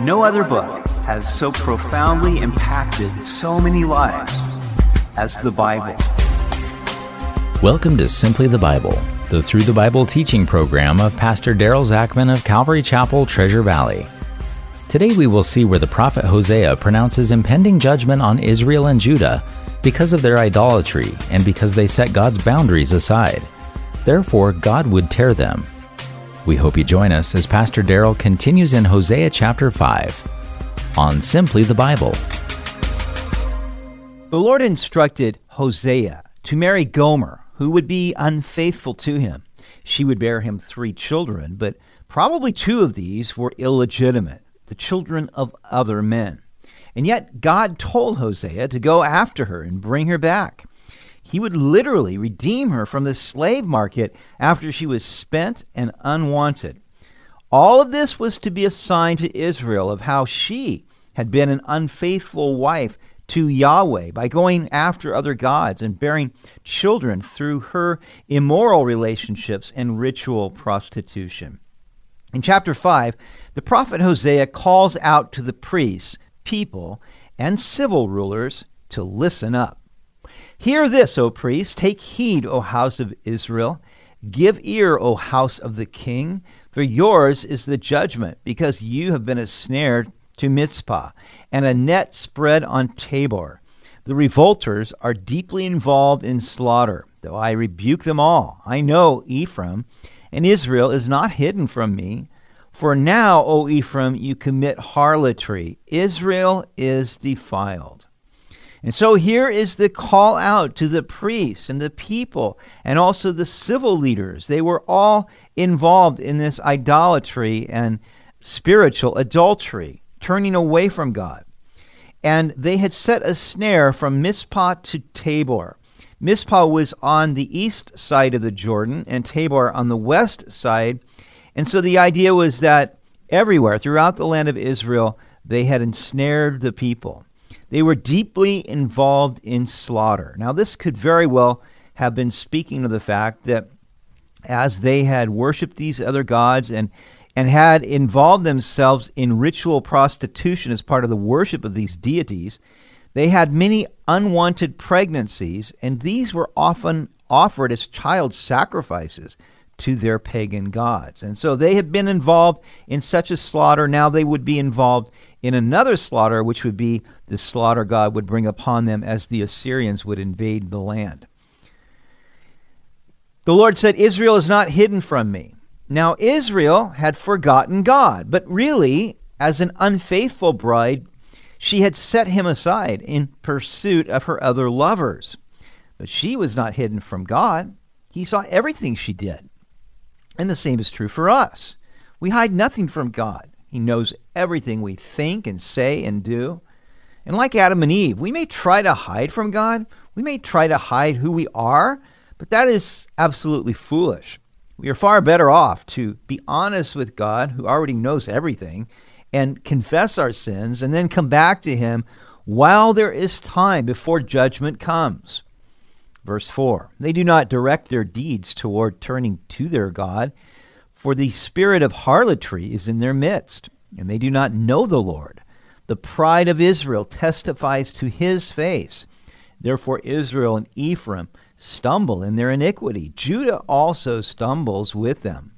No other book has so profoundly impacted so many lives as the Bible. Welcome to Simply the Bible, the Through the Bible teaching program of Pastor Daryl Zachman of Calvary Chapel, Treasure Valley. Today we will see where the prophet Hosea pronounces impending judgment on Israel and Judah because of their idolatry and because they set God's boundaries aside. Therefore, God would tear them. We hope you join us as Pastor Daryl continues in Hosea chapter 5 on Simply the Bible. The Lord instructed Hosea to marry Gomer, who would be unfaithful to him. She would bear him three children, but probably two of these were illegitimate, the children of other men. And yet God told Hosea to go after her and bring her back. He would literally redeem her from the slave market after she was spent and unwanted. All of this was to be a sign to Israel of how she had been an unfaithful wife to Yahweh by going after other gods and bearing children through her immoral relationships and ritual prostitution. In chapter 5, the prophet Hosea calls out to the priests, people, and civil rulers to listen up. Hear this, O priests, take heed, O house of Israel. Give ear, O house of the king, for yours is the judgment, because you have been a snare to Mizpah, and a net spread on Tabor. The revolters are deeply involved in slaughter, though I rebuke them all. I know Ephraim, and Israel is not hidden from me. For now, O Ephraim, you commit harlotry. Israel is defiled. And so here is the call out to the priests and the people and also the civil leaders. They were all involved in this idolatry and spiritual adultery, turning away from God. And they had set a snare from Mizpah to Tabor. Mizpah was on the east side of the Jordan and Tabor on the west side. And so the idea was that everywhere throughout the land of Israel, they had ensnared the people. They were deeply involved in slaughter. Now, this could very well have been speaking of the fact that as they had worshiped these other gods and and had involved themselves in ritual prostitution as part of the worship of these deities, they had many unwanted pregnancies, and these were often offered as child sacrifices to their pagan gods. And so they had been involved in such a slaughter. Now they would be involved in another slaughter, which would be the slaughter God would bring upon them as the Assyrians would invade the land. The Lord said, Israel is not hidden from me. Now, Israel had forgotten God, but really, as an unfaithful bride, she had set him aside in pursuit of her other lovers. But she was not hidden from God. He saw everything she did. And the same is true for us. We hide nothing from God. He knows everything we think and say and do. And like Adam and Eve, we may try to hide from God. We may try to hide who we are, but that is absolutely foolish. We are far better off to be honest with God, who already knows everything, and confess our sins and then come back to Him while there is time before judgment comes. Verse 4 They do not direct their deeds toward turning to their God, for the spirit of harlotry is in their midst, and they do not know the Lord. The pride of Israel testifies to his face. Therefore, Israel and Ephraim stumble in their iniquity. Judah also stumbles with them.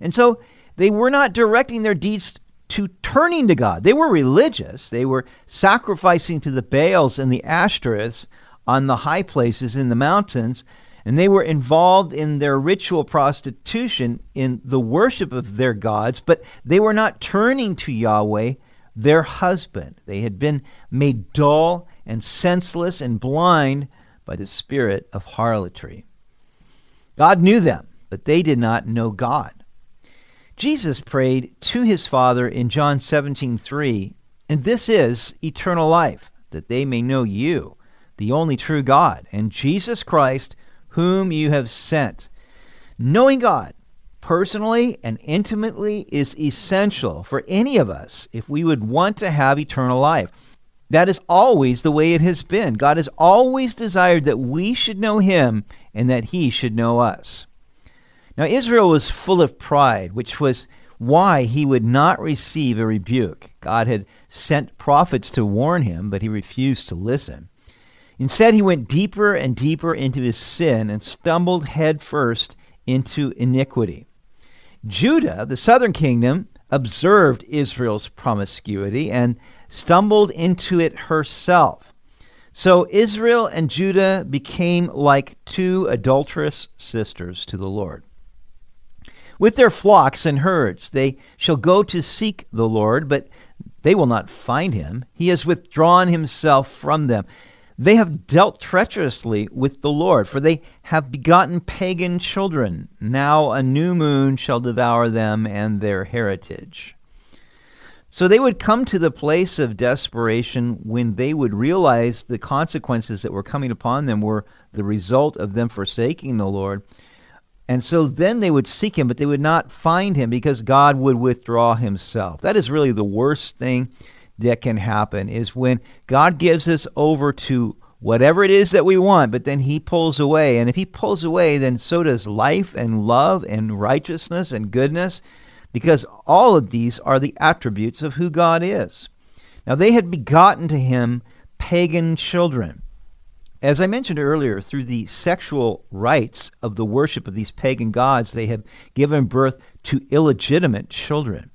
And so they were not directing their deeds to turning to God. They were religious, they were sacrificing to the Baals and the Ashtoreths on the high places in the mountains, and they were involved in their ritual prostitution in the worship of their gods, but they were not turning to Yahweh, their husband. They had been made dull and senseless and blind by the spirit of harlotry. God knew them, but they did not know God. Jesus prayed to his Father in John 17:3, and this is eternal life, that they may know you, the only true God, and Jesus Christ, whom you have sent. Knowing God personally and intimately is essential for any of us if we would want to have eternal life. That is always the way it has been. God has always desired that we should know Him and that He should know us. Now, Israel was full of pride, which was why he would not receive a rebuke. God had sent prophets to warn him, but he refused to listen. Instead, he went deeper and deeper into his sin and stumbled headfirst into iniquity. Judah, the southern kingdom, observed Israel's promiscuity and stumbled into it herself. So Israel and Judah became like two adulterous sisters to the Lord. With their flocks and herds, they shall go to seek the Lord, but they will not find him. He has withdrawn himself from them. They have dealt treacherously with the Lord, for they have begotten pagan children. Now a new moon shall devour them and their heritage. So they would come to the place of desperation when they would realize the consequences that were coming upon them were the result of them forsaking the Lord. And so then they would seek him, but they would not find him because God would withdraw himself. That is really the worst thing that can happen is when God gives us over to whatever it is that we want, but then he pulls away. And if he pulls away, then so does life and love and righteousness and goodness, because all of these are the attributes of who God is. Now they had begotten to him pagan children. As I mentioned earlier, through the sexual rites of the worship of these pagan gods, they have given birth to illegitimate children.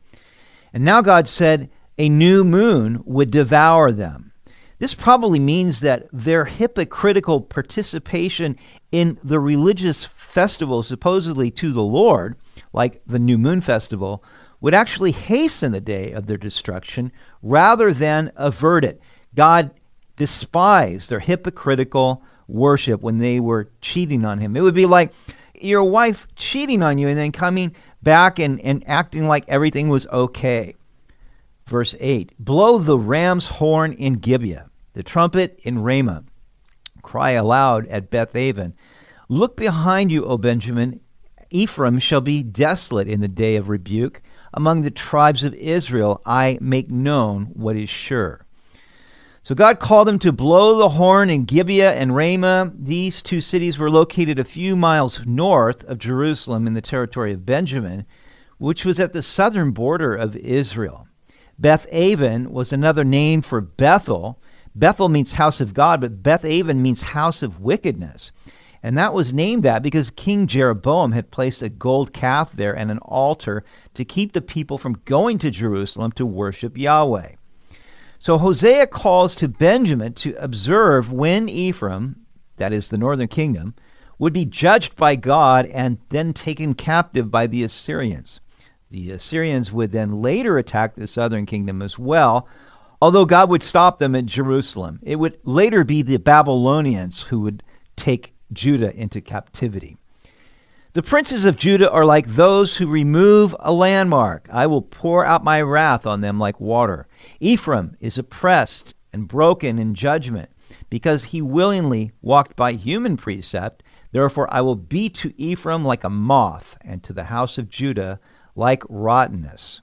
And now God said a new moon would devour them. This probably means that their hypocritical participation in the religious festival, supposedly to the Lord, like the New Moon Festival, would actually hasten the day of their destruction rather than avert it. God despised their hypocritical worship when they were cheating on him. It would be like your wife cheating on you and then coming back and, and acting like everything was okay. Verse 8 Blow the ram's horn in Gibeah, the trumpet in Ramah. Cry aloud at Beth Bethaven. Look behind you, O Benjamin. Ephraim shall be desolate in the day of rebuke. Among the tribes of Israel I make known what is sure. So God called them to blow the horn in Gibeah and Ramah. These two cities were located a few miles north of Jerusalem in the territory of Benjamin, which was at the southern border of Israel. Beth Aven was another name for Bethel. Bethel means house of God, but Beth Aven means house of wickedness. And that was named that because King Jeroboam had placed a gold calf there and an altar to keep the people from going to Jerusalem to worship Yahweh. So Hosea calls to Benjamin to observe when Ephraim, that is the northern kingdom, would be judged by God and then taken captive by the Assyrians. The Assyrians would then later attack the southern kingdom as well, although God would stop them at Jerusalem. It would later be the Babylonians who would take Judah into captivity. The princes of Judah are like those who remove a landmark. I will pour out my wrath on them like water. Ephraim is oppressed and broken in judgment because he willingly walked by human precept. Therefore, I will be to Ephraim like a moth, and to the house of Judah like rottenness.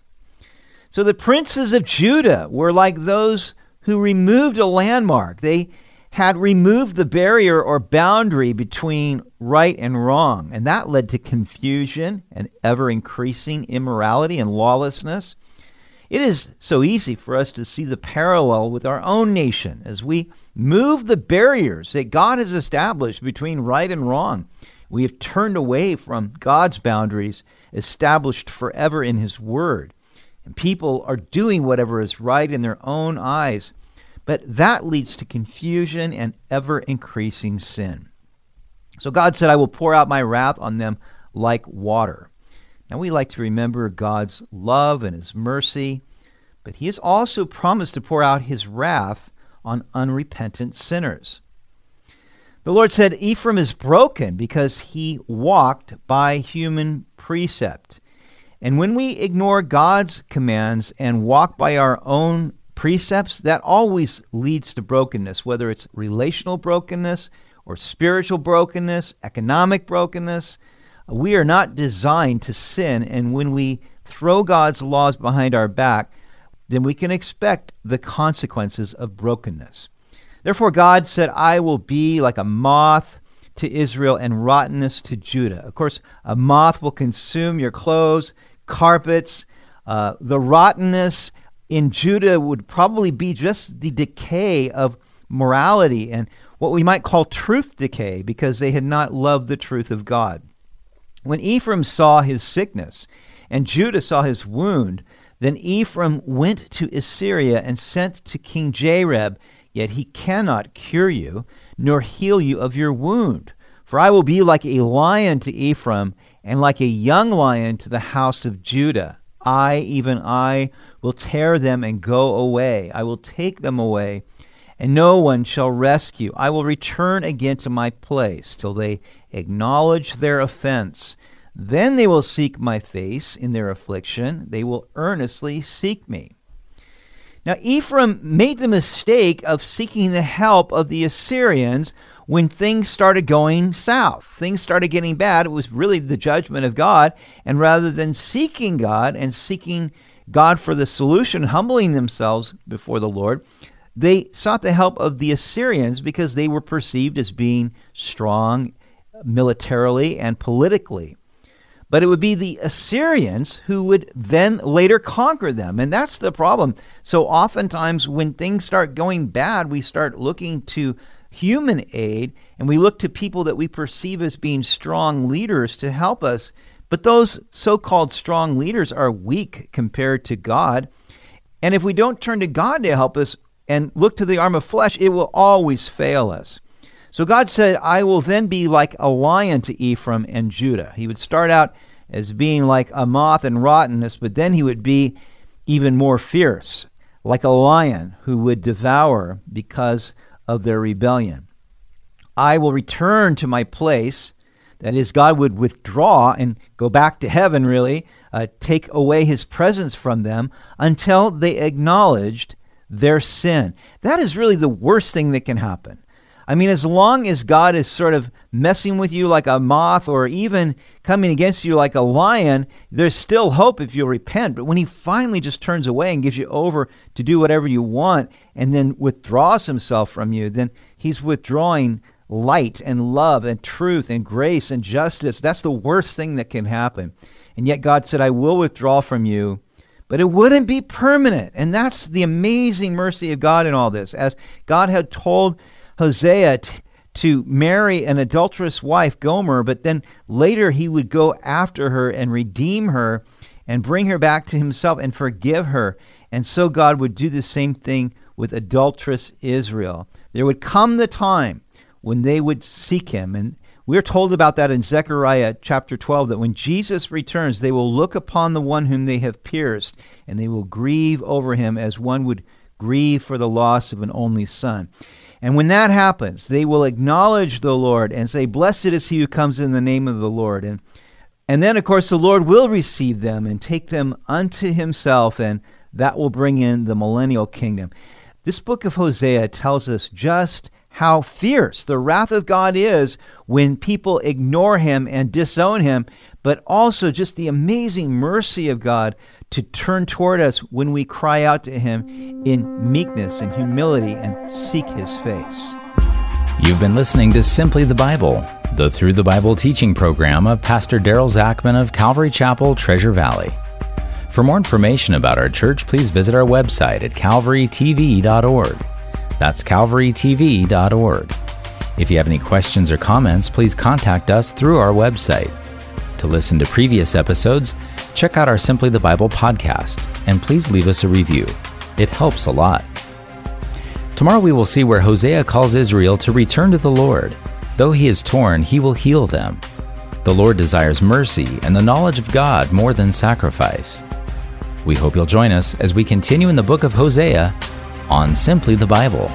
So the princes of Judah were like those who removed a landmark. They had removed the barrier or boundary between right and wrong, and that led to confusion and ever increasing immorality and lawlessness. It is so easy for us to see the parallel with our own nation as we move the barriers that God has established between right and wrong. We have turned away from God's boundaries established forever in His Word. And people are doing whatever is right in their own eyes but that leads to confusion and ever increasing sin. So God said, I will pour out my wrath on them like water. Now we like to remember God's love and his mercy, but he has also promised to pour out his wrath on unrepentant sinners. The Lord said, Ephraim is broken because he walked by human precept. And when we ignore God's commands and walk by our own precepts, that always leads to brokenness, whether it's relational brokenness or spiritual brokenness, economic brokenness. We are not designed to sin, and when we throw God's laws behind our back, then we can expect the consequences of brokenness. Therefore, God said, I will be like a moth to Israel and rottenness to Judah. Of course, a moth will consume your clothes, carpets. Uh, the rottenness in Judah would probably be just the decay of morality and what we might call truth decay because they had not loved the truth of God. When Ephraim saw his sickness and Judah saw his wound, then Ephraim went to Assyria and sent to King Jareb, yet he cannot cure you, nor heal you of your wound. For I will be like a lion to Ephraim, and like a young lion to the house of Judah. I, even I, will tear them and go away. I will take them away, and no one shall rescue. I will return again to my place till they acknowledge their offense. Then they will seek my face in their affliction. They will earnestly seek me. Now, Ephraim made the mistake of seeking the help of the Assyrians when things started going south. Things started getting bad. It was really the judgment of God. And rather than seeking God and seeking God for the solution, humbling themselves before the Lord, they sought the help of the Assyrians because they were perceived as being strong militarily and politically. But it would be the Assyrians who would then later conquer them. And that's the problem. So oftentimes, when things start going bad, we start looking to human aid and we look to people that we perceive as being strong leaders to help us. But those so called strong leaders are weak compared to God. And if we don't turn to God to help us and look to the arm of flesh, it will always fail us. So God said, I will then be like a lion to Ephraim and Judah. He would start out as being like a moth and rottenness, but then he would be even more fierce, like a lion who would devour because of their rebellion. I will return to my place. That is, God would withdraw and go back to heaven, really, uh, take away his presence from them until they acknowledged their sin. That is really the worst thing that can happen. I mean, as long as God is sort of messing with you like a moth or even coming against you like a lion, there's still hope if you'll repent. But when he finally just turns away and gives you over to do whatever you want and then withdraws himself from you, then he's withdrawing light and love and truth and grace and justice. That's the worst thing that can happen. And yet God said, I will withdraw from you but it wouldn't be permanent. And that's the amazing mercy of God in all this. As God had told Hosea t- to marry an adulterous wife, Gomer, but then later he would go after her and redeem her and bring her back to himself and forgive her. And so God would do the same thing with adulterous Israel. There would come the time when they would seek him. And we're told about that in Zechariah chapter 12 that when Jesus returns, they will look upon the one whom they have pierced, and they will grieve over him as one would grieve for the loss of an only son. And when that happens, they will acknowledge the Lord and say, Blessed is he who comes in the name of the Lord. And, and then, of course, the Lord will receive them and take them unto himself, and that will bring in the millennial kingdom. This book of Hosea tells us just how fierce the wrath of God is when people ignore him and disown him, but also just the amazing mercy of God to turn toward us when we cry out to Him in meekness and humility and seek His face. You've been listening to Simply the Bible, the Through the Bible teaching program of Pastor Daryl Zachman of Calvary Chapel, Treasure Valley. For more information about our church, please visit our website at calvarytv.org. That's calvarytv.org. If you have any questions or comments, please contact us through our website. To listen to previous episodes, check out our Simply the Bible podcast and please leave us a review. It helps a lot. Tomorrow we will see where Hosea calls Israel to return to the Lord. Though he is torn, he will heal them. The Lord desires mercy and the knowledge of God more than sacrifice. We hope you'll join us as we continue in the book of Hosea on Simply the Bible.